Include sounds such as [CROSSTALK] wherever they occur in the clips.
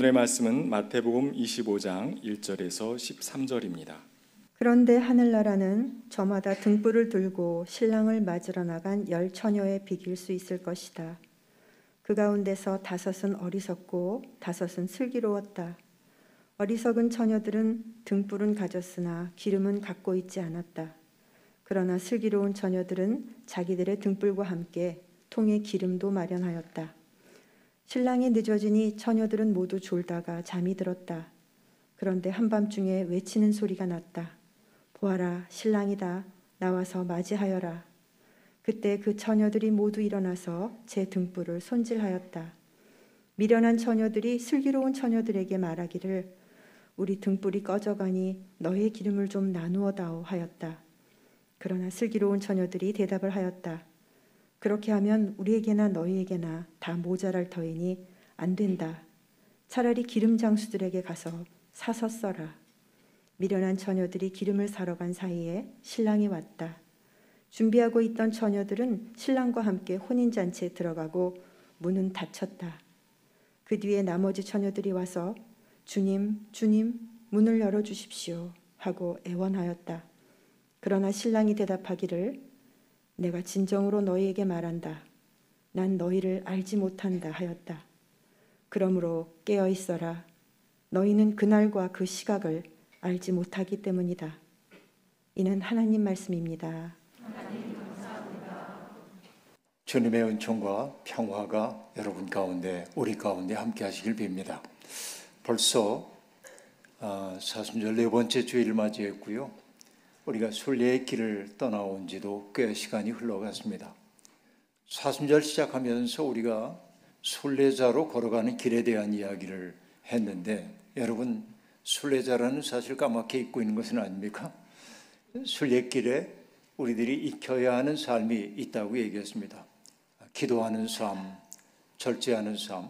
오늘의 말씀은 마태복음 25장 1절에서 13절입니다. 그런데 하늘나라는 저마다 등불을 들고 신랑을 맞으러 나간 열 처녀에 비길 수 있을 것이다. 그 가운데서 다섯은 어리석고 다섯은 슬기로웠다. 어리석은 처녀들은 등불은 가졌으나 기름은 갖고 있지 않았다. 그러나 슬기로운 처녀들은 자기들의 등불과 함께 통에 기름도 마련하였다. 신랑이 늦어지니 처녀들은 모두 졸다가 잠이 들었다. 그런데 한밤중에 외치는 소리가 났다. 보아라, 신랑이다. 나와서 맞이하여라. 그때 그 처녀들이 모두 일어나서 제 등불을 손질하였다. 미련한 처녀들이 슬기로운 처녀들에게 말하기를 우리 등불이 꺼져가니 너의 기름을 좀 나누어 다오 하였다. 그러나 슬기로운 처녀들이 대답을 하였다. 그렇게 하면 우리에게나 너희에게나 다 모자랄 터이니 안 된다. 차라리 기름 장수들에게 가서 사서 써라. 미련한 처녀들이 기름을 사러 간 사이에 신랑이 왔다. 준비하고 있던 처녀들은 신랑과 함께 혼인잔치에 들어가고 문은 닫혔다. 그 뒤에 나머지 처녀들이 와서 주님, 주님, 문을 열어주십시오 하고 애원하였다. 그러나 신랑이 대답하기를 내가 진정으로 너희에게 말한다. 난 너희를 알지 못한다 하였다. 그러므로 깨어 있어라. 너희는 그날과 그 시각을 알지 못하기 때문이다. 이는 하나님 말씀입니다. 주님의 은총과 평화가 여러분 가운데 우리 가운데 함께 하시길 빕니다. 벌써 아, 사순절 네 번째 주일을 맞이했고요. 우리가 순례의 길을 떠나온 지도 꽤 시간이 흘러갔습니다. 사순절 시작하면서 우리가 순례자로 걸어가는 길에 대한 이야기를 했는데 여러분 순례자라는 사실 까맣게 잊고 있는 것은 아닙니까? 순례길에 우리들이 익혀야 하는 삶이 있다고 얘기했습니다. 기도하는 삶, 절제하는 삶,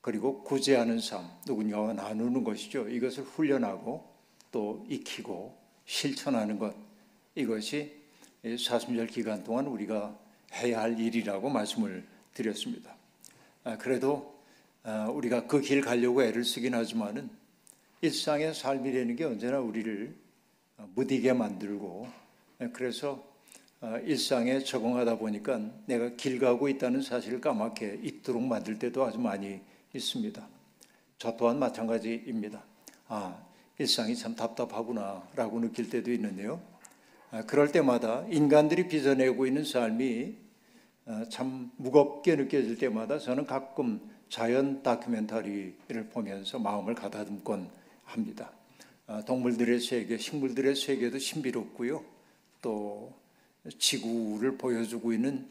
그리고 구제하는 삶, 누군가와 나누는 것이죠. 이것을 훈련하고 또 익히고 실천하는 것 이것이 사순절 기간 동안 우리가 해야 할 일이라고 말씀을 드렸습니다. 아, 그래도 아, 우리가 그 길 가려고 애를 쓰긴 하지만은 일상의 삶이라는 게 언제나 우리를 무디게 만들고 그래서 아, 일상에 적응하다 보니까 내가 길 가고 있다는 사실을 까맣게 잊도록 만들 때도 아주 많이 있습니다. 저 또한 마찬가지입니다. 아, 일상이 참 답답하구나라고 느낄 때도 있는데요. 아, 그럴 때마다 인간들이 빚어내고 있는 삶이 아, 참 무겁게 느껴질 때마다 저는 가끔 자연 다큐멘터리를 보면서 마음을 가다듬곤 합니다. 아, 동물들의 세계, 식물들의 세계도 신비롭고요. 또 지구를 보여주고 있는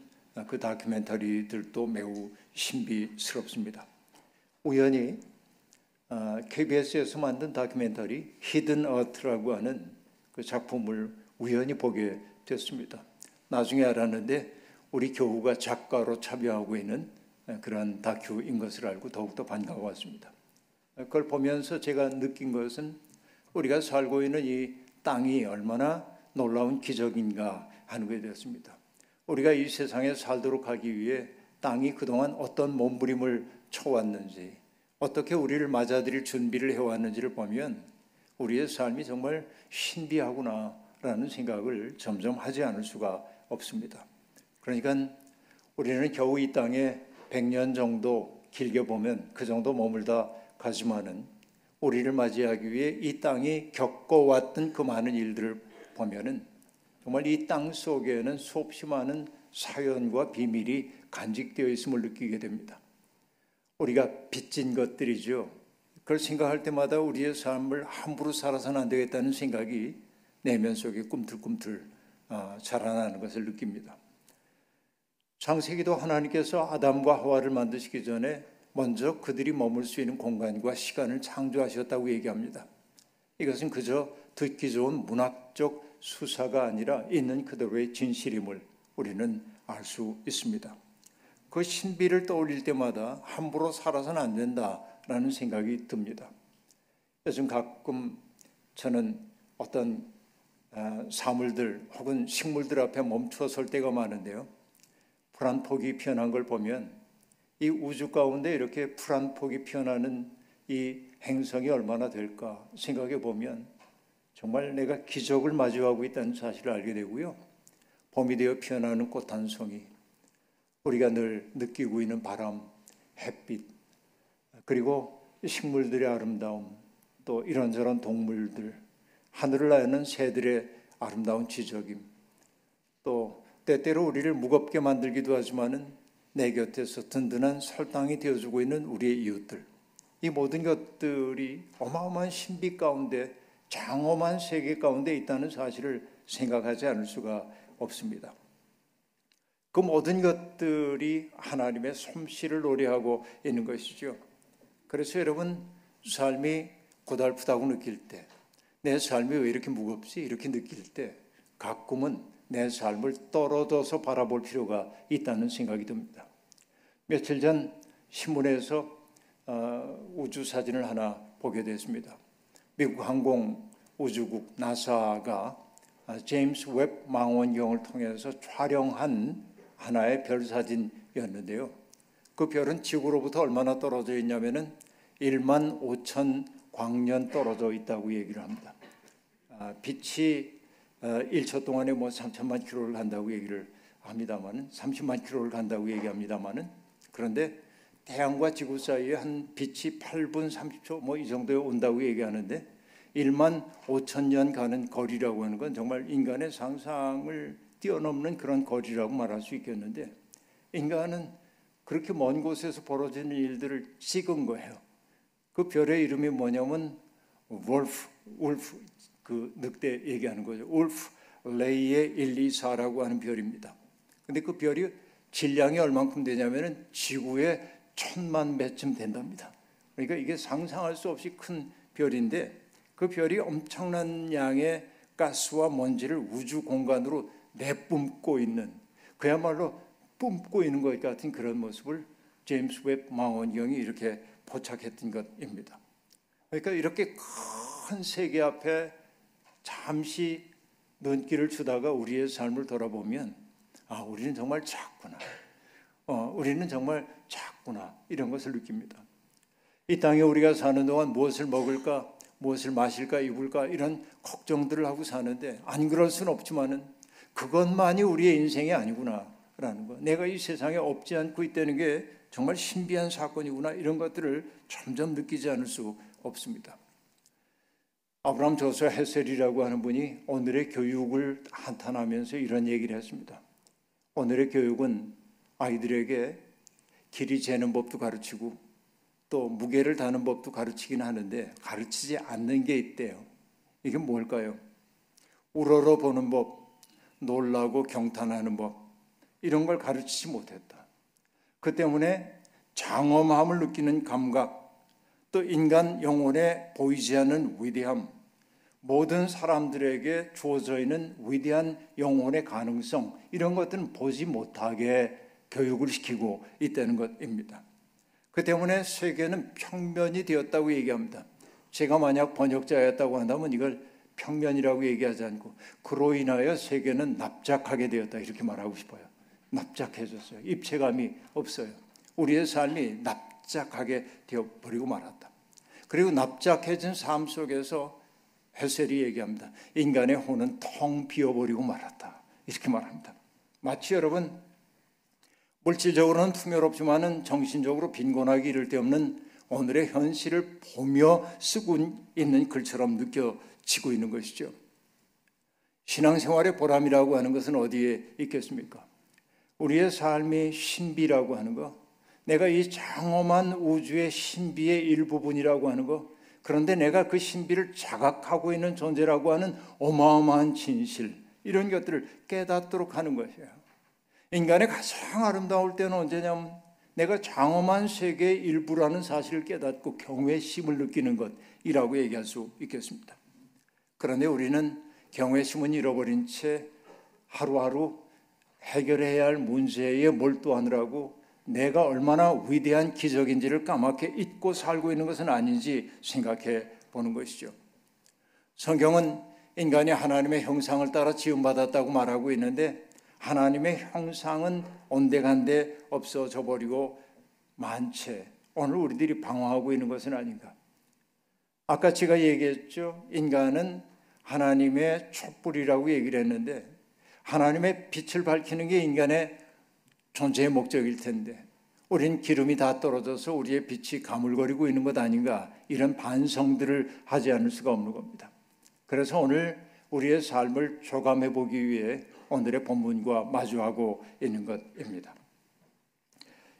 그 다큐멘터리들도 매우 신비스럽습니다. 우연히 KBS에서 아, 만든 다큐멘터리 히든 어트라고 하는 그 작품을 우연히 보게 됐습니다. 나중에 알았는데 우리 교우가 작가로 참여하고 있는 그런 다큐인 것을 알고 더욱더 반가웠습니다. 그걸 보면서 제가 느낀 것은 우리가 살고 있는 이 땅이 얼마나 놀라운 기적인가 하는 것이 되었습니다. 우리가 이 세상에 살도록 하기 위해 땅이 그동안 어떤 몸부림을 쳐왔는지 어떻게 우리를 맞아들일 준비를 해왔는지를 보면 우리의 삶이 정말 신비하구나라는 생각을 점점 하지 않을 수가 없습니다. 그러니까 우리는 겨우 이 땅에 100년 정도 길게 보면 그 정도 머물다 가지만은 우리를 맞이하기 위해 이 땅이 겪어왔던 그 많은 일들을 보면은 정말 이 땅 속에는 수없이 많은 사연과 비밀이 간직되어 있음을 느끼게 됩니다. 우리가 빚진 것들이죠. 그걸 생각할 때마다 우리의 삶을 함부로 살아서는 안 되겠다는 생각이 내면 속에 꿈틀꿈틀 어, 자라나는 것을 느낍니다. 창세기도 하나님께서 아담과 하와를 만드시기 전에 먼저 그들이 머물 수 있는 공간과 시간을 창조하셨다고 얘기합니다. 이것은 그저 듣기 좋은 문학적 수사가 아니라 있는 그대로의 진실임을 우리는 알 수 있습니다. 그 신비를 떠올릴 때마다 함부로 살아서는 안 된다라는 생각이 듭니다. 요즘 가끔 저는 어떤 아, 사물들 혹은 식물들 앞에 멈추어 설 때가 많은데요. 푸란 폭이 피어난 걸 보면 이 우주 가운데 이렇게 푸란 폭이 피어나는 이 행성이 얼마나 될까 생각해 보면 정말 내가 기적을 마주하고 있다는 사실을 알게 되고요. 봄이 되어 피어나는 꽃 한 송이, 우리가 늘 느끼고 있는 바람, 햇빛, 그리고 식물들의 아름다움, 또 이런저런 동물들, 하늘을 나는 새들의 아름다운 지적임, 또 때때로 우리를 무겁게 만들기도 하지만은 내 곁에서 든든한 설당이 되어주고 있는 우리의 이웃들, 이 모든 것들이 어마어마한 신비 가운데 장엄한 세계 가운데 있다는 사실을 생각하지 않을 수가 없습니다. 그 모든 것들이 하나님의 솜씨를 노래하고 있는 것이죠. 그래서 여러분 삶이 고달프다고 느낄 때, 내 삶이 왜 이렇게 무겁지? 이렇게 느낄 때 가끔은 내 삶을 떨어져서 바라볼 필요가 있다는 생각이 듭니다. 며칠 전 신문에서 어, 우주 사진을 하나 보게 됐습니다. 미국 항공 우주국 나사가 제임스 웹 망원경을 통해서 촬영한 하나의 별 사진이었는데요. 그 별은 지구로부터 얼마나 떨어져 있냐면은 1만 5천 광년 떨어져 있다고 얘기를 합니다. 아, 빛이 1초 어, 동안에 뭐 3천만 킬로를 간다고 얘기를 합니다만은 30만 킬로를 간다고 얘기합니다만은 그런데 태양과 지구 사이에 한 빛이 8분 30초 뭐 이 정도에 온다고 얘기하는데 1만 5천 년 가는 거리라고 하는 건 정말 인간의 상상을 뛰어넘는 그런 거리라고 말할 수 있겠는데 인간은 그렇게 먼 곳에서 벌어지는 일들을 찍은 거예요. 그 별의 이름이 뭐냐면 wolf, wolf 그 늑대 얘기하는 거죠. wolf 레이의 1, 2, 4라고 하는 별입니다. 근데 그 별이 질량이 얼만큼 되냐면은 지구의 천만 배쯤 된답니다. 그러니까 이게 상상할 수 없이 큰 별인데 그 별이 엄청난 양의 가스와 먼지를 우주 공간으로 내뿜고 있는 그야말로 뿜고 있는 것 같은 그런 모습을 제임스 웹 망원경이 이렇게 포착했던 것입니다. 그러니까 이렇게 큰 세계 앞에 잠시 눈길을 주다가 우리의 삶을 돌아보면 아 우리는 정말 작구나. 어, 우리는 정말 작구나 이런 것을 느낍니다. 이 땅에 우리가 사는 동안 무엇을 먹을까, 무엇을 마실까, 입을까 이런 걱정들을 하고 사는데 안 그럴 수는 없지만은 그것만이 우리의 인생이 아니구나라는 거. 내가 이 세상에 없지 않고 있다는 게 정말 신비한 사건이구나 이런 것들을 점점 느끼지 않을 수 없습니다. 아브라함 조서 헤셀이라고 하는 분이 오늘의 교육을 한탄하면서 이런 얘기를 했습니다. 오늘의 교육은 아이들에게 길이 재는 법도 가르치고 또 무게를 다는 법도 가르치긴 하는데 가르치지 않는 게 있대요. 이게 뭘까요? 우러러 보는 법, 놀라고 경탄하는 법, 이런 걸 가르치지 못했다. 그 때문에 장엄함을 느끼는 감각, 또 인간 영혼에 보이지 않는 위대함, 모든 사람들에게 주어져 있는 위대한 영혼의 가능성, 이런 것들은 보지 못하게 교육을 시키고 있다는 것입니다. 그 때문에 세계는 평면이 되었다고 얘기합니다. 제가 만약 번역자였다고 한다면 이걸 평면이라고 얘기하지 않고 그로 인하여 세계는 납작하게 되었다 이렇게 말하고 싶어요. 납작해졌어요. 입체감이 없어요. 우리의 삶이 납작하게 되어 버리고 말았다. 그리고 납작해진 삶 속에서 헤셀이 얘기합니다. 인간의 혼은 텅 비어버리고 말았다. 이렇게 말합니다. 마치 여러분 물질적으로는 풍요롭지만은 정신적으로 빈곤하기 이를 데 없는 오늘의 현실을 보며 쓰고 있는 글처럼 느껴지고 있는 것이죠. 신앙생활의 보람이라고 하는 것은 어디에 있겠습니까? 우리의 삶의 신비라고 하는 것, 내가 이 장엄한 우주의 신비의 일부분이라고 하는 것, 그런데 내가 그 신비를 자각하고 있는 존재라고 하는 어마어마한 진실, 이런 것들을 깨닫도록 하는 것이에요. 인간의 가장 아름다울 때는 언제냐면 내가 장엄한 세계의 일부라는 사실을 깨닫고 경외심을 느끼는 것이라고 얘기할 수 있겠습니다. 그런데 우리는 경외심은 잃어버린 채 하루하루 해결해야 할 문제에 몰두하느라고 내가 얼마나 위대한 기적인지를 까맣게 잊고 살고 있는 것은 아닌지 생각해 보는 것이죠. 성경은 인간이 하나님의 형상을 따라 지음받았다고 말하고 있는데 하나님의 형상은 온데간데 없어져 버리고 만체 오늘 우리들이 방황하고 있는 것은 아닌가? 아까 제가 얘기했죠. 인간은 하나님의 촛불이라고 얘기를 했는데 하나님의 빛을 밝히는 게 인간의 존재의 목적일 텐데 우린 기름이 다 떨어져서 우리의 빛이 가물거리고 있는 것 아닌가 이런 반성들을 하지 않을 수가 없는 겁니다. 그래서 오늘 우리의 삶을 조감해 보기 위해 오늘의 본문과 마주하고 있는 것입니다.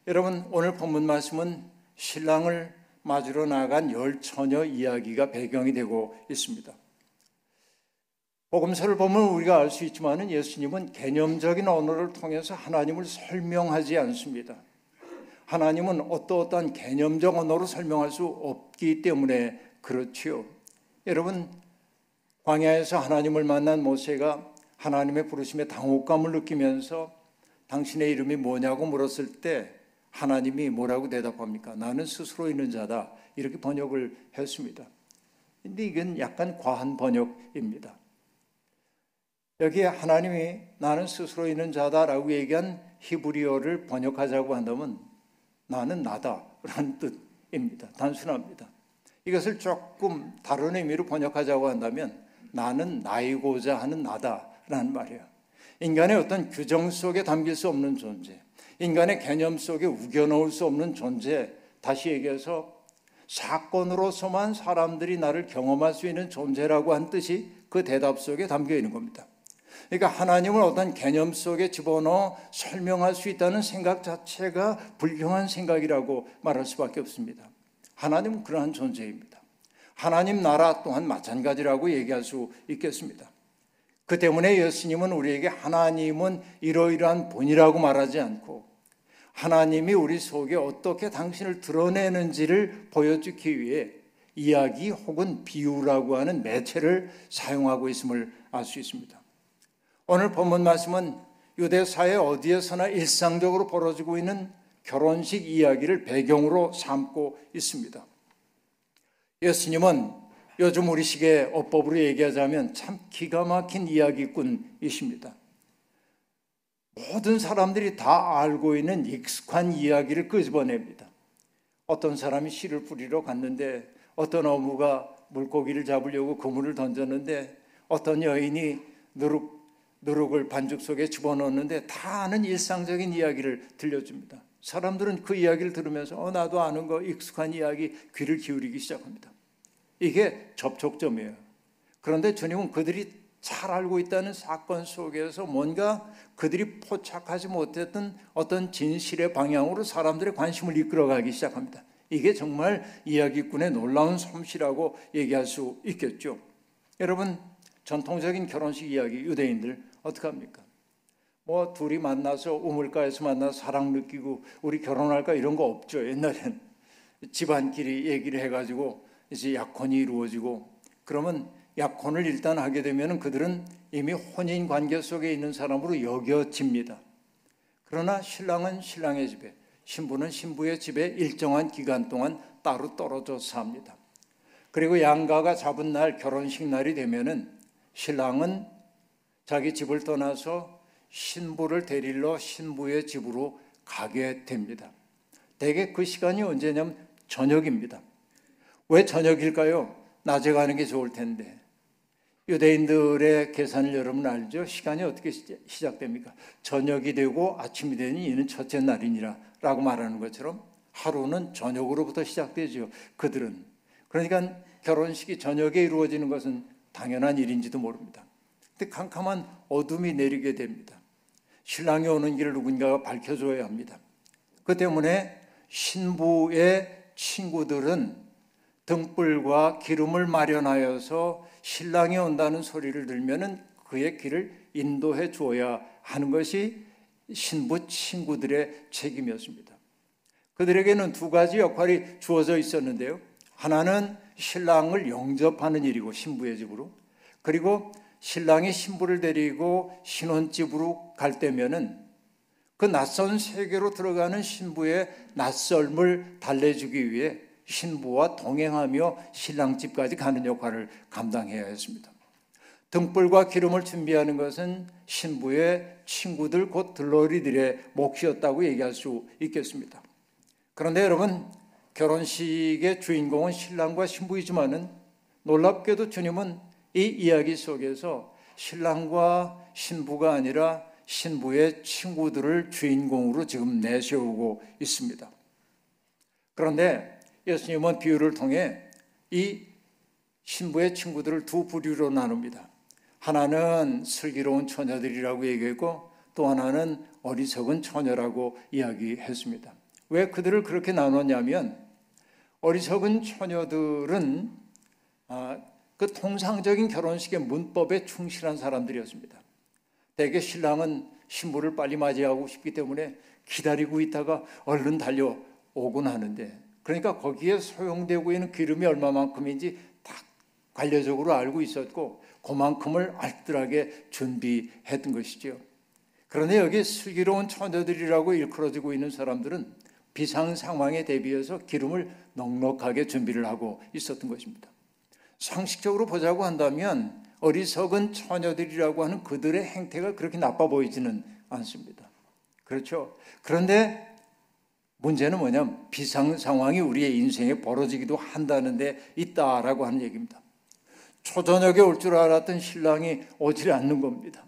여러분 오늘 본문 말씀은 신랑을 맞으러 나간 열 처녀 이야기가 배경이 되고 있습니다. 복음서를 보면 우리가 알 수 있지만은 예수님은 개념적인 언어를 통해서 하나님을 설명하지 않습니다. 하나님은 어떠어떠한 개념적 언어로 설명할 수 없기 때문에 그렇지요. 여러분 광야에서 하나님을 만난 모세가 하나님의 부르심에 당혹감을 느끼면서 당신의 이름이 뭐냐고 물었을 때 하나님이 뭐라고 대답합니까? 나는 스스로 있는 자다. 이렇게 번역을 했습니다. 근데 이건 약간 과한 번역입니다. 여기에 하나님이 나는 스스로 있는 자다라고 얘기한 히브리어를 번역하자고 한다면 나는 나다라는 뜻입니다. 단순합니다. 이것을 조금 다른 의미로 번역하자고 한다면 나는 나이고자 하는 나다라는 말이에요. 인간의 어떤 규정 속에 담길 수 없는 존재, 인간의 개념 속에 우겨넣을 수 없는 존재, 다시 얘기해서 사건으로서만 사람들이 나를 경험할 수 있는 존재라고 한 뜻이 그 대답 속에 담겨 있는 겁니다. 그러니까 하나님을 어떤 개념 속에 집어넣어 설명할 수 있다는 생각 자체가 불경한 생각이라고 말할 수밖에 없습니다. 하나님은 그러한 존재입니다. 하나님 나라 또한 마찬가지라고 얘기할 수 있겠습니다. 그 때문에 예수님은 우리에게 하나님은 이러이러한 분이라고 말하지 않고 하나님이 우리 속에 어떻게 당신을 드러내는지를 보여주기 위해 이야기 혹은 비유라고 하는 매체를 사용하고 있음을 알 수 있습니다. 오늘 본문 말씀은 유대사회 어디에서나 일상적으로 벌어지고 있는 결혼식 이야기를 배경으로 삼고 있습니다. 예수님은 요즘 우리 시계 어법으로 얘기하자면 참 기가 막힌 이야기꾼이십니다. 모든 사람들이 다 알고 있는 익숙한 이야기를 끄집어냅니다. 어떤 사람이 씨를 뿌리러 갔는데 어떤 어부가 물고기를 잡으려고 그물을 던졌는데 어떤 여인이 누룩, 누룩을 반죽 속에 집어넣었는데 다 아는 일상적인 이야기를 들려줍니다. 사람들은 그 이야기를 들으면서 어, 나도 아는 거 익숙한 이야기 귀를 기울이기 시작합니다. 이게 접촉점이에요. 그런데 주님은 그들이 잘 알고 있다는 사건 속에서 뭔가 그들이 포착하지 못했던 어떤 진실의 방향으로 사람들의 관심을 이끌어가기 시작합니다. 이게 정말 이야기꾼의 놀라운 솜씨라고 얘기할 수 있겠죠. 여러분, 전통적인 결혼식 이야기 유대인들 어떻게 합니까? 뭐 둘이 만나서 우물가에서 만나서 사랑 느끼고 우리 결혼할까 이런 거 없죠. 옛날엔 집안끼리 얘기를 해가지고 이제 약혼이 이루어지고 그러면 약혼을 일단 하게 되면 그들은 이미 혼인 관계 속에 있는 사람으로 여겨집니다. 그러나 신랑은 신랑의 집에, 신부는 신부의 집에 일정한 기간 동안 따로 떨어져 삽니다. 그리고 양가가 잡은 날 결혼식 날이 되면은 신랑은 자기 집을 떠나서 신부를 데리러 신부의 집으로 가게 됩니다. 대개 그 시간이 언제냐면 저녁입니다. 왜 저녁일까요? 낮에 가는 게 좋을 텐데. 유대인들의 계산을 여러분 알죠? 시간이 어떻게 시작됩니까? 저녁이 되고 아침이 되니 이는 첫째 날이니라 라고 말하는 것처럼 하루는 저녁으로부터 시작되죠. 그들은. 그러니까 결혼식이 저녁에 이루어지는 것은 당연한 일인지도 모릅니다. 근데 캄캄한 어둠이 내리게 됩니다. 신랑이 오는 길을 누군가가 밝혀줘야 합니다. 그 때문에 신부의 친구들은 등불과 기름을 마련하여서 신랑이 온다는 소리를 들면은 그의 길을 인도해 주어야 하는 것이 신부 친구들의 책임이었습니다. 그들에게는 두 가지 역할이 주어져 있었는데요. 하나는 신랑을 영접하는 일이고 신부의 집으로 그리고 신랑이 신부를 데리고 신혼집으로 갈 때면은 그 낯선 세계로 들어가는 신부의 낯설음을 달래주기 위해 신부와 동행하며 신랑 집까지 가는 역할을 감당해야 했습니다. 등불과 기름을 준비하는 것은 신부의 친구들 곧 들러리들의 몫이었다고 얘기할 수 있겠습니다. 그런데 여러분 결혼식의 주인공은 신랑과 신부이지만은 놀랍게도 주님은 이 이야기 속에서 신랑과 신부가 아니라 신부의 친구들을 주인공으로 지금 내세우고 있습니다. 그런데 예수님은 비유를 통해 이 신부의 친구들을 두 부류로 나눕니다. 하나는 슬기로운 처녀들이라고 얘기했고 또 하나는 어리석은 처녀라고 이야기했습니다. 왜 그들을 그렇게 나눴냐면 어리석은 처녀들은 아, 그 통상적인 결혼식의 문법에 충실한 사람들이었습니다. 대개 신랑은 신부를 빨리 맞이하고 싶기 때문에 기다리고 있다가 얼른 달려오곤 하는데 그러니까 거기에 소용되고 있는 기름이 얼마만큼인지 다 관례적으로 알고 있었고 그만큼을 알뜰하게 준비했던 것이지요. 그런데 여기 슬기로운 처녀들이라고 일컬어지고 있는 사람들은 비상 상황에 대비해서 기름을 넉넉하게 준비를 하고 있었던 것입니다. 상식적으로 보자고 한다면 어리석은 처녀들이라고 하는 그들의 행태가 그렇게 나빠 보이지는 않습니다. 그렇죠. 그런데 문제는 뭐냐면 비상 상황이 우리의 인생에 벌어지기도 한다는 데 있다라고 하는 얘기입니다. 초저녁에 올 줄 알았던 신랑이 오질 않는 겁니다.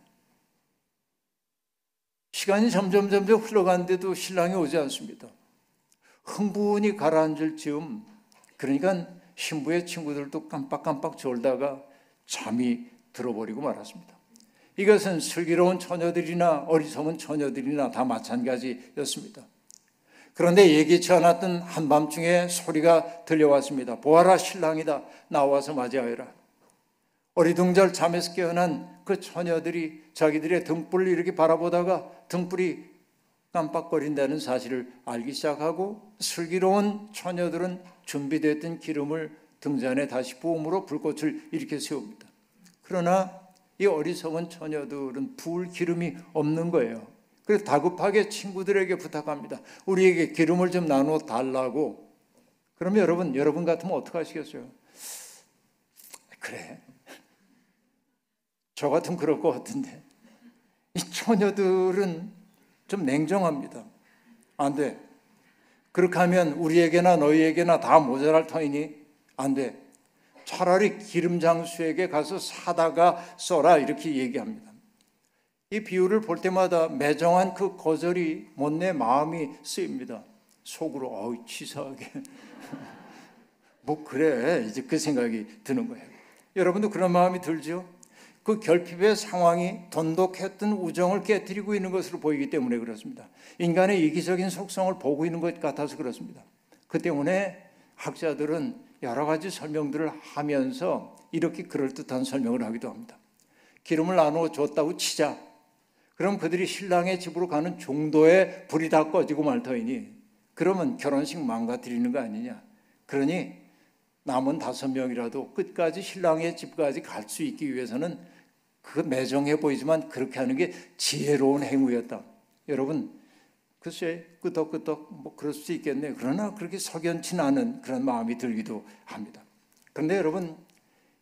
시간이 점점 점점 흘러가는데도 신랑이 오지 않습니다. 흥분이 가라앉을 즈음 그러니까 신부의 친구들도 깜빡깜빡 졸다가 잠이 들어버리고 말았습니다. 이것은 슬기로운 처녀들이나 어리석은 처녀들이나 다 마찬가지였습니다. 그런데 예기치 않았던 한밤중에 소리가 들려왔습니다. 보아라 신랑이다. 나와서 맞이하여라. 어리둥절 잠에서 깨어난 그 처녀들이 자기들의 등불을 이렇게 바라보다가 등불이 깜빡거린다는 사실을 알기 시작하고 슬기로운 처녀들은 준비됐던 기름을 등잔에 다시 부음으로 불꽃을 일으켜 세웁니다. 그러나 이 어리석은 처녀들은 불 기름이 없는 거예요. 그래서 다급하게 친구들에게 부탁합니다. 우리에게 기름을 좀 나눠 달라고. 그러면 여러분, 여러분 같으면 어떻게 하시겠어요? 그래. [LAUGHS] 저 같으면 그럴 것 같은데. 이 처녀들은 좀 냉정합니다. 안 돼. 그렇게 하면 우리에게나 너희에게나 다 모자랄 터이니 안 돼. 차라리 기름 장수에게 가서 사다가 써라 이렇게 얘기합니다. 이 비유를 볼 때마다 매정한 그 거절이 못내 마음이 쓰입니다. 속으로 어우 치사하게 [LAUGHS] 뭐 그래 이제 그 생각이 드는 거예요. 여러분도 그런 마음이 들죠? 그 결핍의 상황이 돈독했던 우정을 깨뜨리고 있는 것으로 보이기 때문에 그렇습니다. 인간의 이기적인 속성을 보고 있는 것 같아서 그렇습니다. 그 때문에 학자들은 여러 가지 설명들을 하면서 이렇게 그럴듯한 설명을 하기도 합니다. 기름을 나누어 줬다고 치자. 그럼 그들이 신랑의 집으로 가는 정도의 불이 다 꺼지고 말 터이니 그러면 결혼식 망가뜨리는 거 아니냐. 그러니 남은 다섯 명이라도 끝까지 신랑의 집까지 갈 수 있기 위해서는 그 매정해 보이지만 그렇게 하는 게 지혜로운 행위였다. 여러분, 글쎄 끄덕끄덕 뭐 그럴 수 있겠네. 그러나 그렇게 석연치 않은 그런 마음이 들기도 합니다. 그런데 여러분,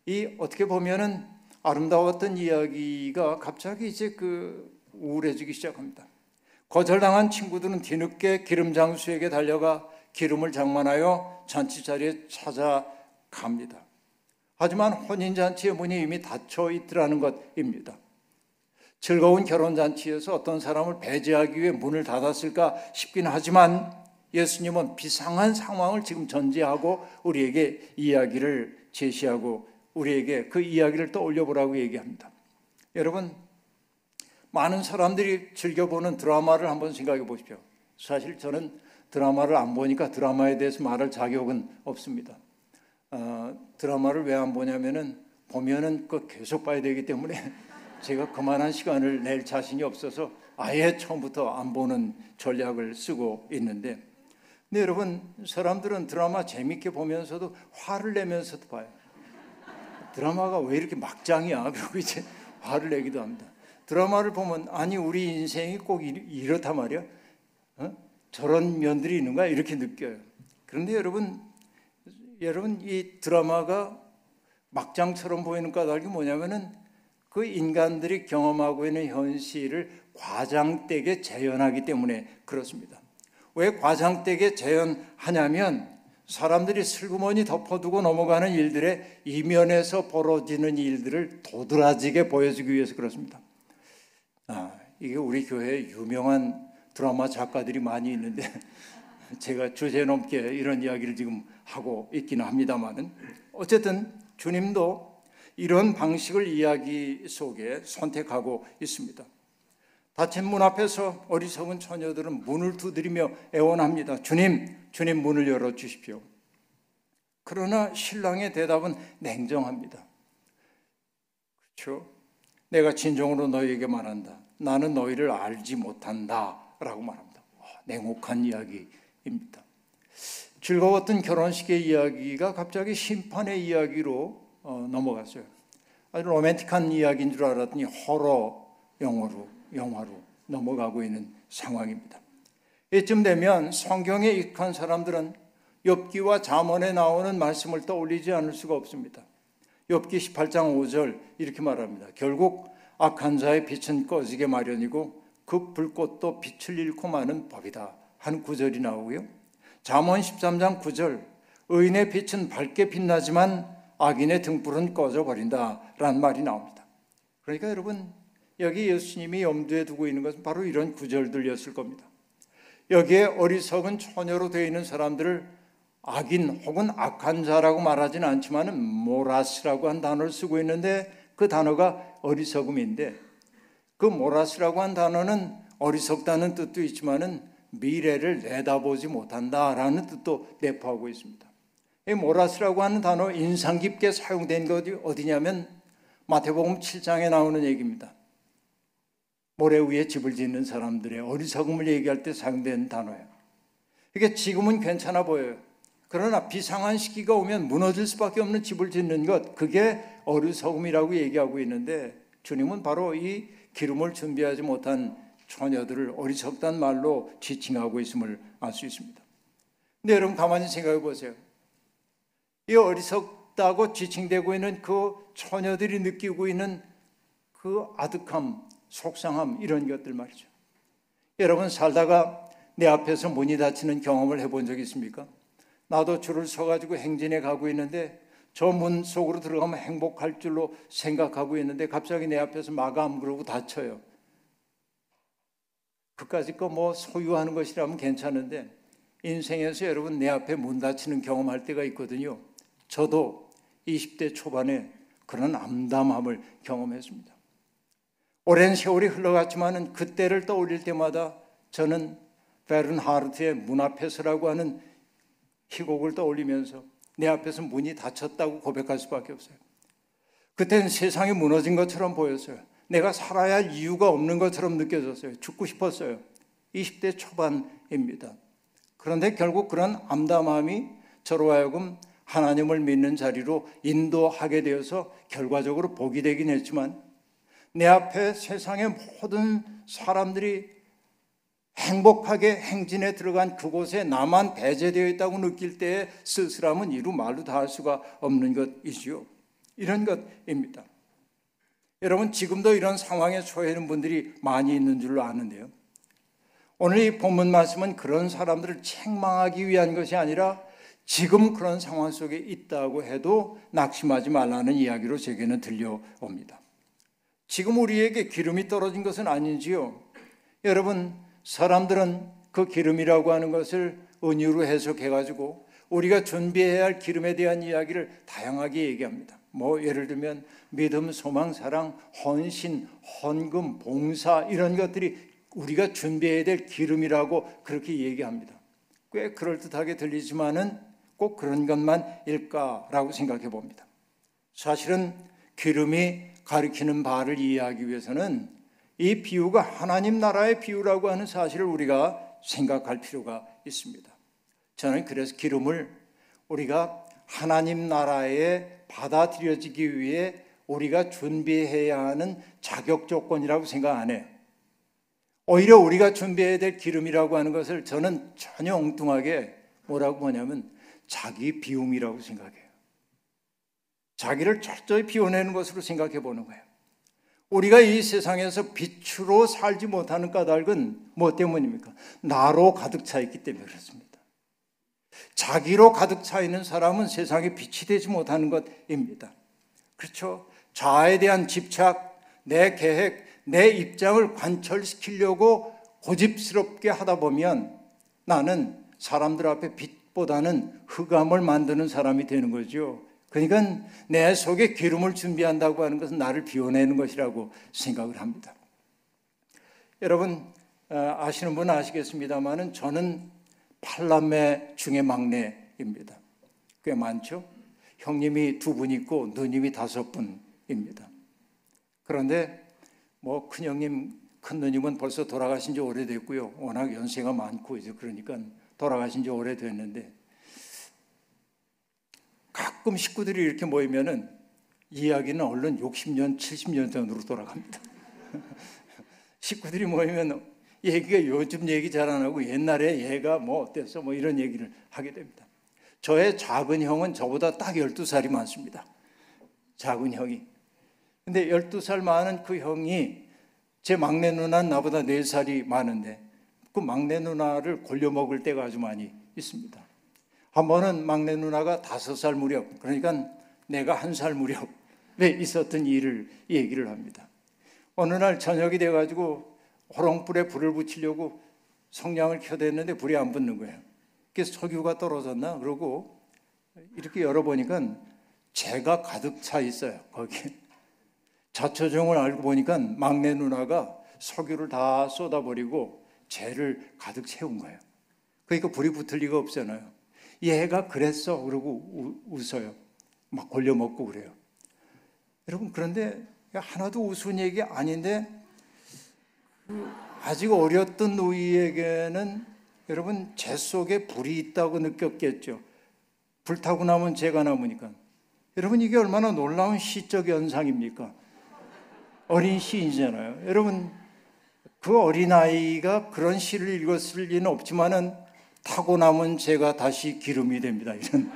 이 어떻게 보면은 아름다웠던 이야기가 갑자기 이제 그 우울해지기 시작합니다. 거절당한 친구들은 뒤늦게 기름 장수에게 달려가 기름을 장만하여 잔치 자리에 찾아갑니다. 하지만 혼인 잔치의 문이 이미 닫혀 있더라는 것입니다. 즐거운 결혼 잔치에서 어떤 사람을 배제하기 위해 문을 닫았을까 싶긴 하지만 예수님은 비상한 상황을 지금 전제하고 우리에게 이야기를 제시하고 우리에게 그 이야기를 떠올려 보라고 얘기합니다. 여러분, 많은 사람들이 즐겨보는 드라마를 한번 생각해 보십시오. 사실 저는 드라마를 안 보니까 드라마에 대해서 말할 자격은 없습니다. 어, 드라마를 왜 안 보냐면은 보면은 그 계속 봐야 되기 때문에 [LAUGHS] 제가 그만한 시간을 낼 자신이 없어서 아예 처음부터 안 보는 전략을 쓰고 있는데 근데 여러분 사람들은 드라마 재밌게 보면서도 화를 내면서도 봐요. 드라마가 왜 이렇게 막장이야? [LAUGHS] 그리고 이제 화를 내기도 합니다. 드라마를 보면 아니 우리 인생이 꼭 이렇다 말이야. 어? 저런 면들이 있는 거야 이렇게 느껴요. 그런데 여러분 여러분 이 드라마가 막장처럼 보이는 까닭이 뭐냐면은 그 인간들이 경험하고 있는 현실을 과장되게 재현하기 때문에 그렇습니다. 왜 과장되게 재현하냐면 사람들이 슬그머니 덮어두고 넘어가는 일들의 이면에서 벌어지는 일들을 도드라지게 보여주기 위해서 그렇습니다. 아, 이게 우리 교회에 유명한 드라마 작가들이 많이 있는데 [LAUGHS] 제가 주제 넘게 이런 이야기를 지금 하고 있기는 합니다만은 어쨌든 주님도 이런 방식을 이야기 속에 선택하고 있습니다. 닫힌 문 앞에서 어리석은 처녀들은 문을 두드리며 애원합니다. 주님, 주님 문을 열어 주십시오. 그러나 신랑의 대답은 냉정합니다. 그렇죠? 내가 진정으로 너희에게 말한다. 나는 너희를 알지 못한다. 라고 말합니다. 냉혹한 이야기입니다. 즐거웠던 결혼식의 이야기가 갑자기 심판의 이야기로 어, 넘어갔어요. 아주 로맨틱한 이야기인 줄 알았더니 호러 영어로 영화로 넘어가고 있는 상황입니다. 이쯤 되면 성경에 익한 사람들은 엽기와 잠언에 나오는 말씀을 떠올리지 않을 수가 없습니다. 엽기 18장 5절 이렇게 말합니다. 결국 악한 자의 빛은 꺼지게 마련이고 그 불꽃도 빛을 잃고 마는 법이다. 한 구절이 나오고요. 잠언 13장 9절 의인의 빛은 밝게 빛나지만 악인의 등불은 꺼져 버린다 라는 말이 나옵니다. 그러니까 여러분 여기 예수님이 염두에 두고 있는 것은 바로 이런 구절들이었을 겁니다. 여기에 어리석은 처녀로 되어 있는 사람들을 악인 혹은 악한 자라고 말하지는 않지만은 모라스라고 한 단어를 쓰고 있는데 그 단어가 어리석음인데 그 모라스라고 한 단어는 어리석다는 뜻도 있지만은 미래를 내다보지 못한다라는 뜻도 내포하고 있습니다. 이 모라스라고 하는 단어 인상 깊게 사용된 것이 어디냐면 마태복음 7장에 나오는 얘기입니다. 모래 위에 집을 짓는 사람들의 어리석음을 얘기할 때 사용된 단어예요. 이게 지금은 괜찮아 보여요. 그러나 비상한 시기가 오면 무너질 수밖에 없는 집을 짓는 것, 그게 어리석음이라고 얘기하고 있는데 주님은 바로 이 기름을 준비하지 못한 처녀들을 어리석단 말로 지칭하고 있음을 알 수 있습니다. 근데 여러분 가만히 생각해 보세요. 이 어리석다고 지칭되고 있는 그 처녀들이 느끼고 있는 그 아득함, 속상함 이런 것들 말이죠. 여러분 살다가 내 앞에서 문이 닫히는 경험을 해본 적 있습니까? 나도 줄을 서가지고 행진에 가고 있는데 저 문 속으로 들어가면 행복할 줄로 생각하고 있는데 갑자기 내 앞에서 마감 그러고 닫혀요. 그까짓 거 뭐 소유하는 것이라면 괜찮은데 인생에서 여러분 내 앞에 문 닫히는 경험할 때가 있거든요. 저도 20대 초반에 그런 암담함을 경험했습니다. 오랜 세월이 흘러갔지만은 그때를 떠올릴 때마다 저는 베른하르트의 문 앞에서라고 하는 희곡을 떠올리면서 내 앞에서 문이 닫혔다고 고백할 수밖에 없어요. 그때는 세상이 무너진 것처럼 보였어요. 내가 살아야 할 이유가 없는 것처럼 느껴졌어요. 죽고 싶었어요. 20대 초반입니다. 그런데 결국 그런 암담함이 저로 하여금 하나님을 믿는 자리로 인도하게 되어서 결과적으로 복이 되긴 했지만 내 앞에 세상의 모든 사람들이 행복하게 행진에 들어간 그곳에 나만 배제되어 있다고 느낄 때의 쓸쓸함은 이루 말로 다 할 수가 없는 것이지요. 이런 것입니다. 여러분, 지금도 이런 상황에 처해 있는 분들이 많이 있는 줄로 아는데요. 오늘 이 본문 말씀은 그런 사람들을 책망하기 위한 것이 아니라 지금 그런 상황 속에 있다고 해도 낙심하지 말라는 이야기로 제게는 들려옵니다. 지금 우리에게 기름이 떨어진 것은 아닌지요? 여러분, 사람들은 그 기름이라고 하는 것을 은유로 해석해 가지고 우리가 준비해야 할 기름에 대한 이야기를 다양하게 얘기합니다. 뭐 예를 들면 믿음, 소망, 사랑, 헌신, 헌금, 봉사 이런 것들이 우리가 준비해야 될 기름이라고 그렇게 얘기합니다. 꽤 그럴듯하게 들리지만은 꼭 그런 것만 일까라고 생각해 봅니다. 사실은 기름이 가리키는 바를 이해하기 위해서는 이 비유가 하나님 나라의 비유라고 하는 사실을 우리가 생각할 필요가 있습니다. 저는 그래서 기름을 우리가 하나님 나라에 받아들여지기 위해 우리가 준비해야 하는 자격 조건이라고 생각 안 해요. 오히려 우리가 준비해야 될 기름이라고 하는 것을 저는 전혀 엉뚱하게 뭐라고 보냐면 자기 비움이라고 생각해요. 자기를 철저히 비워내는 것으로 생각해 보는 거예요. 우리가 이 세상에서 빛으로 살지 못하는 까닭은 뭐 때문입니까? 나로 가득 차 있기 때문에 그렇습니다. 자기로 가득 차 있는 사람은 세상에 빛이 되지 못하는 것입니다. 그렇죠? 자아에 대한 집착, 내 계획, 내 입장을 관철시키려고 고집스럽게 하다 보면 나는 사람들 앞에 빛보다는 흑암을 만드는 사람이 되는 거죠. 그러니까 내 속에 기름을 준비한다고 하는 것은 나를 비워내는 것이라고 생각을 합니다. 여러분 어, 아시는 분은 아시겠습니다만은 저는 팔남매 중에 막내입니다. 꽤 많죠? 형님이 두 분 있고 누님이 다섯 분입니다. 그런데 뭐 큰형님, 큰누님은 벌써 돌아가신 지 오래됐고요. 워낙 연세가 많고 이제 그러니까 돌아가신 지 오래됐는데 가끔 식구들이 이렇게 모이면은 이야기는 얼른 60년, 70년 전으로 돌아갑니다. [LAUGHS] 식구들이 모이면 얘기가 요즘 얘기 잘 안 하고 옛날에 얘가 뭐 어땠어 뭐 이런 얘기를 하게 됩니다. 저의 작은 형은 저보다 딱 12살이 많습니다. 작은 형이. 근데 12살 많은 그 형이 제 막내 누나는 나보다 4살이 많은데 그 막내 누나를 골려 먹을 때가 아주 많이 있습니다. 한 번은 막내 누나가 5살 무렵, 그러니까 내가 한 살 무렵에 있었던 일을 얘기를 합니다. 어느 날 저녁이 돼가지고 호롱불에 불을 붙이려고 성냥을 켜댔는데 불이 안 붙는 거예요. 그래서 석유가 떨어졌나? 그러고 이렇게 열어보니까 재가 가득 차 있어요. 거기 자초정을 알고 보니까 막내 누나가 석유를 다 쏟아버리고 재를 가득 채운 거예요. 그러니까 불이 붙을 리가 없잖아요. 얘가 그랬어. 그러고 웃어요. 막 골려 먹고 그래요. 여러분, 그런데 하나도 우스운 얘기 아닌데, 아직 어렸던 노이에게는 여러분, 재 속에 불이 있다고 느꼈겠죠. 불타고 나면 재가 남으니까. 여러분, 이게 얼마나 놀라운 시적 현상입니까? 어린 시인이잖아요. 여러분, 그 어린아이가 그런 시를 읽었을 리는 없지만은 타고 남은 재가 다시 기름이 됩니다. 이런,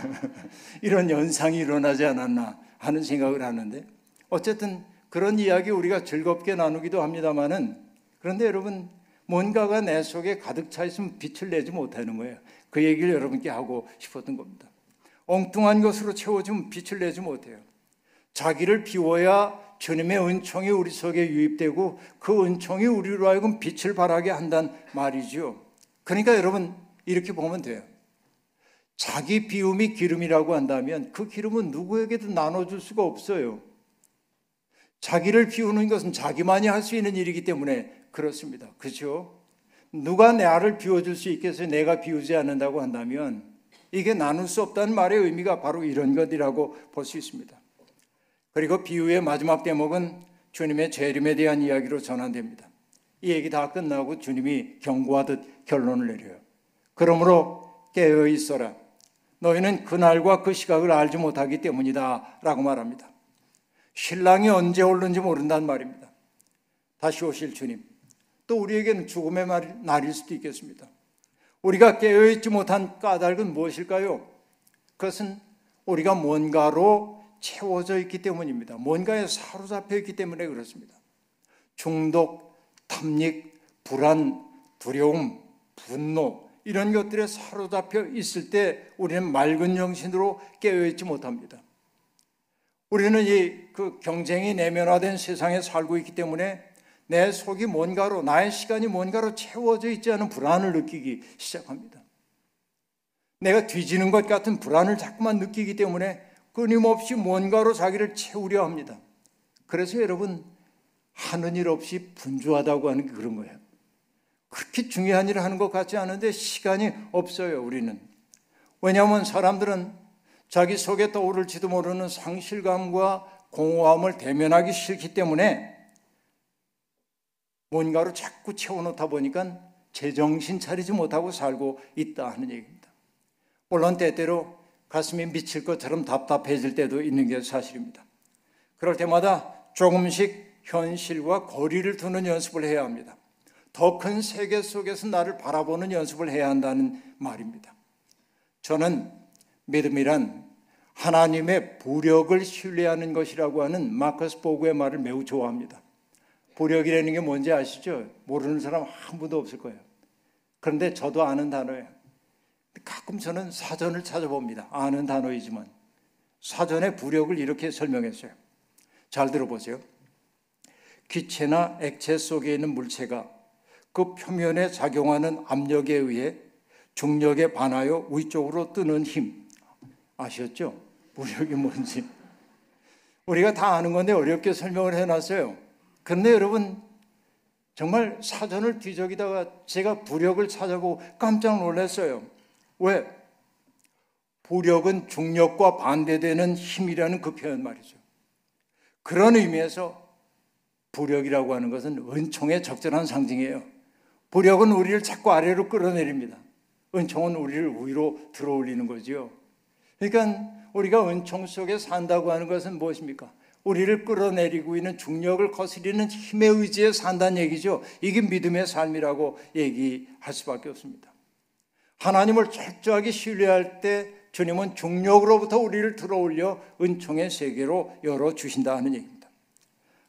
[LAUGHS] 이런 현상이 일어나지 않았나 하는 생각을 하는데, 어쨌든 그런 이야기 우리가 즐겁게 나누기도 합니다만은, 그런데 여러분, 뭔가가 내 속에 가득 차 있으면 빛을 내지 못하는 거예요. 그 얘기를 여러분께 하고 싶었던 겁니다. 엉뚱한 것으로 채워주면 빛을 내지 못해요. 자기를 비워야 주님의 은총이 우리 속에 유입되고 그 은총이 우리로 하여금 빛을 발하게 한단 말이죠. 그러니까 여러분 이렇게 보면 돼요. 자기 비움이 기름이라고 한다면 그 기름은 누구에게도 나눠줄 수가 없어요. 자기를 비우는 것은 자기만이 할 수 있는 일이기 때문에 그렇습니다. 그렇죠? 누가 나를 비워줄 수 있겠어요? 내가 비우지 않는다고 한다면 이게 나눌 수 없다는 말의 의미가 바로 이런 것이라고 볼 수 있습니다. 그리고 비유의 마지막 대목은 주님의 재림에 대한 이야기로 전환됩니다. 이 얘기 다 끝나고 주님이 경고하듯 결론을 내려요. 그러므로 깨어 있어라. 너희는 그날과 그 시각을 알지 못하기 때문이다. 라고 말합니다. 신랑이 언제 올는지 모른다는 말입니다. 다시 오실 주님. 또 우리에게는 죽음의 날일 수도 있겠습니다. 우리가 깨어있지 못한 까닭은 무엇일까요? 그것은 우리가 뭔가로 채워져 있기 때문입니다. 뭔가에 사로잡혀 있기 때문에 그렇습니다. 중독, 탐닉, 불안, 두려움, 분노 이런 것들에 사로잡혀 있을 때 우리는 맑은 정신으로 깨어있지 못합니다. 우리는 이 그 경쟁이 내면화된 세상에 살고 있기 때문에 내 속이 뭔가로 나의 시간이 뭔가로 채워져 있지 않은 불안을 느끼기 시작합니다. 내가 뒤지는 것 같은 불안을 자꾸만 느끼기 때문에 끊임없이 뭔가로 자기를 채우려 합니다. 그래서 여러분 하는 일 없이 분주하다고 하는 게 그런 거예요. 그렇게 중요한 일을 하는 것 같지 않은데 시간이 없어요, 우리는. 왜냐하면 사람들은 자기 속에 떠오를지도 모르는 상실감과 공허함을 대면하기 싫기 때문에 뭔가로 자꾸 채워놓다 보니까 제정신 차리지 못하고 살고 있다 하는 얘기입니다. 물론 때때로 가슴이 미칠 것처럼 답답해질 때도 있는 게 사실입니다. 그럴 때마다 조금씩 현실과 거리를 두는 연습을 해야 합니다. 더 큰 세계 속에서 나를 바라보는 연습을 해야 한다는 말입니다. 저는 믿음이란 하나님의 부력을 신뢰하는 것이라고 하는 마커스 보그의 말을 매우 좋아합니다. 부력이라는 게 뭔지 아시죠? 모르는 사람 한 분도 없을 거예요. 그런데 저도 아는 단어예요. 가끔 저는 사전을 찾아봅니다. 아는 단어이지만 사전의 부력을 이렇게 설명했어요. 잘 들어보세요. 기체나 액체 속에 있는 물체가 그 표면에 작용하는 압력에 의해 중력에 반하여 위쪽으로 뜨는 힘. 아셨죠? 무력이 뭔지. 우리가 다 아는 건데 어렵게 설명을 해놨어요. 그런데 여러분, 정말 사전을 뒤적이다가 제가 부력을 찾아보고 깜짝 놀랐어요. 왜? 부력은 중력과 반대되는 힘이라는 그 표현 말이죠. 그런 의미에서 부력이라고 하는 것은 은총의 적절한 상징이에요. 부력은 우리를 자꾸 아래로 끌어내립니다. 은총은 우리를 위로 들어 올리는 거죠. 그러니까 우리가 은총 속에 산다고 하는 것은 무엇입니까? 우리를 끌어내리고 있는 중력을 거스리는 힘의 의지에 산다는 얘기죠. 이게 믿음의 삶이라고 얘기할 수밖에 없습니다. 하나님을 철저하게 신뢰할 때 주님은 중력으로부터 우리를 들어 올려 은총의 세계로 열어 주신다는 얘기입니다.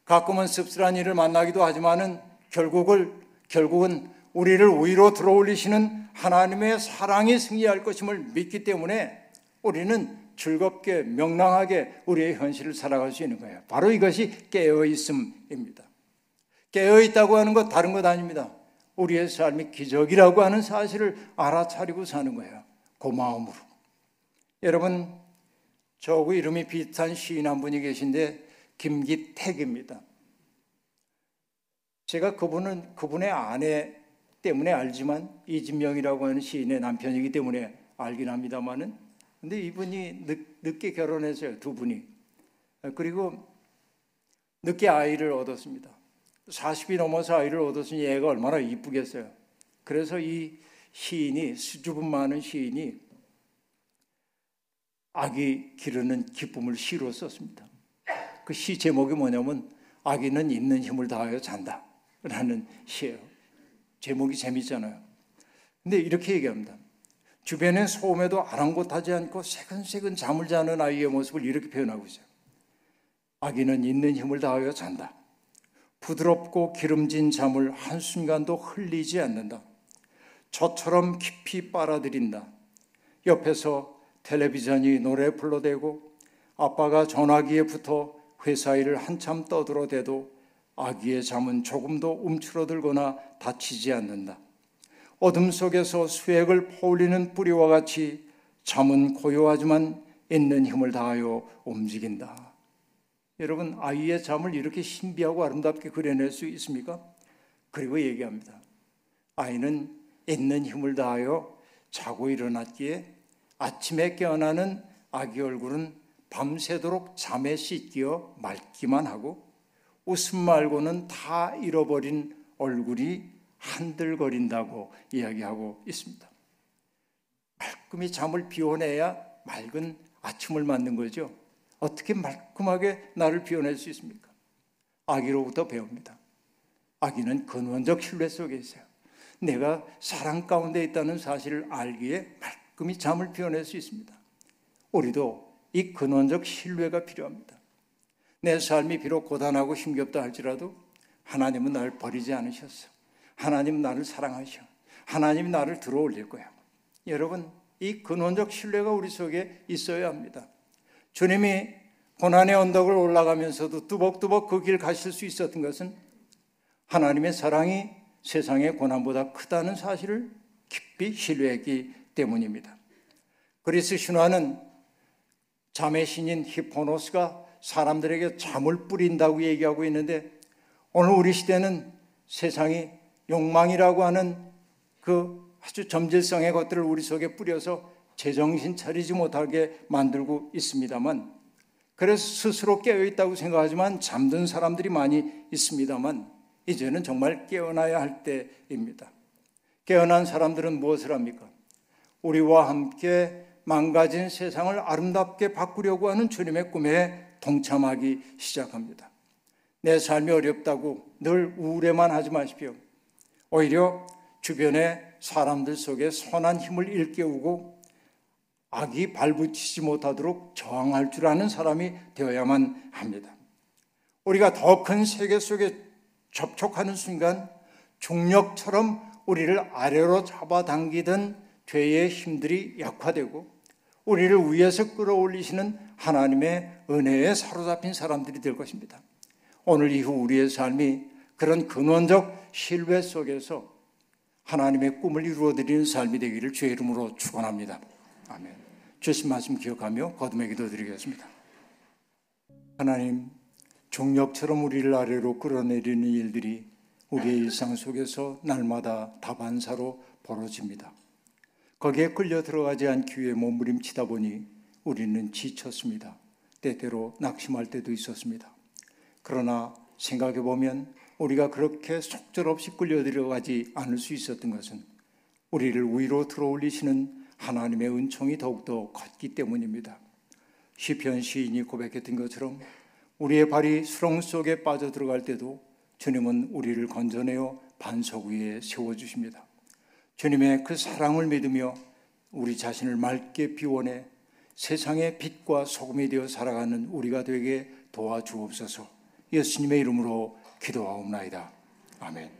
가끔은 씁쓸한 일을 만나기도 하지만은 결국을 결국은 우리를 위로 들어 올리시는 하나님의 사랑이 승리할 것임을 믿기 때문에 우리는 즐겁게 명랑하게 우리의 현실을 살아갈 수 있는 거예요. 바로 이것이 깨어 있음입니다. 깨어 있다고 하는 것 다른 것 아닙니다. 우리의 삶이 기적이라고 하는 사실을 알아차리고 사는 거예요. 고마움으로. 여러분, 저하고 이름이 비슷한 시인 한 분이 계신데 김기택입니다. 제가 그분은 그분의 아내 때문에 알지만 이진명이라고 하는 시인의 남편이기 때문에 알긴 합니다만은 근데 이분이 늦, 게 결혼했어요. 두 분이. 그리고 늦게 아이를 얻었습니다. 40이 넘어서 아이를 얻었으니 얘가 얼마나 이쁘겠어요. 그래서 이 시인이 수줍음 많은 시인이 아기 기르는 기쁨을 시로 썼습니다. 그 시 제목이 뭐냐면 아기는 있는 힘을 다하여 잔다 라는 시예요. 제목이 재밌잖아요. 근데 이렇게 얘기합니다. 주변의 소음에도 아랑곳하지 않고 새근새근 잠을 자는 아이의 모습을 이렇게 표현하고 있어요. 아기는 있는 힘을 다하여 잔다. 부드럽고 기름진 잠을 한순간도 흘리지 않는다. 저처럼 깊이 빨아들인다. 옆에서 텔레비전이 노래 불러대고 아빠가 전화기에 붙어 회사 일을 한참 떠들어대도 아기의 잠은 조금도 움츠러들거나 다치지 않는다. 어둠 속에서 수액을 퍼올리는 뿌리와 같이 잠은 고요하지만 있는 힘을 다하여 움직인다. 여러분, 아이의 잠을 이렇게 신비하고 아름답게 그려낼 수 있습니까? 그리고 얘기합니다. 아이는 있는 힘을 다하여 자고 일어났기에 아침에 깨어나는 아기 얼굴은 밤새도록 잠에 씻겨 맑기만 하고 웃음 말고는 다 잃어버린 얼굴이 한들거린다고 이야기하고 있습니다. 말끔히 잠을 비워내야 맑은 아침을 맞는 거죠. 어떻게 말끔하게 나를 비워낼 수 있습니까? 아기로부터 배웁니다. 아기는 근원적 신뢰 속에 있어요. 내가 사랑 가운데 있다는 사실을 알기에 말끔히 잠을 비워낼 수 있습니다. 우리도 이 근원적 신뢰가 필요합니다. 내 삶이 비록 고단하고 힘겹다 할지라도 하나님은 나를 버리지 않으셨어. 하나님 나를 사랑하셔. 하나님 나를 들어 올릴 거야. 여러분, 이 근원적 신뢰가 우리 속에 있어야 합니다. 주님이 고난의 언덕을 올라가면서도 뚜벅뚜벅 그 길 가실 수 있었던 것은 하나님의 사랑이 세상의 고난보다 크다는 사실을 깊이 신뢰했기 때문입니다. 그리스 신화는 잠의 신인 히포노스가 사람들에게 잠을 뿌린다고 얘기하고 있는데 오늘 우리 시대는 세상이 욕망이라고 하는 그 아주 점질성의 것들을 우리 속에 뿌려서 제정신 차리지 못하게 만들고 있습니다만 그래서 스스로 깨어 있다고 생각하지만 잠든 사람들이 많이 있습니다만 이제는 정말 깨어나야 할 때입니다. 깨어난 사람들은 무엇을 합니까? 우리와 함께 망가진 세상을 아름답게 바꾸려고 하는 주님의 꿈에 동참하기 시작합니다. 내 삶이 어렵다고 늘 우울해만 하지 마십시오. 오히려 주변의 사람들 속에 선한 힘을 일깨우고 악이 발붙이지 못하도록 저항할 줄 아는 사람이 되어야만 합니다. 우리가 더 큰 세계 속에 접촉하는 순간 중력처럼 우리를 아래로 잡아당기던 죄의 힘들이 약화되고 우리를 위해서 끌어올리시는 하나님의 은혜에 사로잡힌 사람들이 될 것입니다. 오늘 이후 우리의 삶이 그런 근원적 신뢰 속에서 하나님의 꿈을 이루어드리는 삶이 되기를 주의 이름으로 축원합니다. 아멘. 주신 말씀 기억하며 거듭의 기도 드리겠습니다. 하나님, 종력처럼 우리를 아래로 끌어내리는 일들이 우리의 일상 속에서 날마다 다반사로 벌어집니다. 거기에 끌려 들어가지 않기 위해 몸부림치다 보니 우리는 지쳤습니다. 때때로 낙심할 때도 있었습니다. 그러나 생각해 보면 우리가 그렇게 속절없이 끌려 들어가지 않을 수 있었던 것은 우리를 위로 들어올리시는 하나님의 은총이 더욱더 컸기 때문입니다. 시편 시인이 고백했던 것처럼 우리의 발이 수렁 속에 빠져 들어갈 때도 주님은 우리를 건져내어 반석 위에 세워 주십니다. 주님의 그 사랑을 믿으며 우리 자신을 맑게 비워내 세상의 빛과 소금이 되어 살아가는 우리가 되게 도와주옵소서. 예수님의 이름으로 기도하옵나이다. 아멘.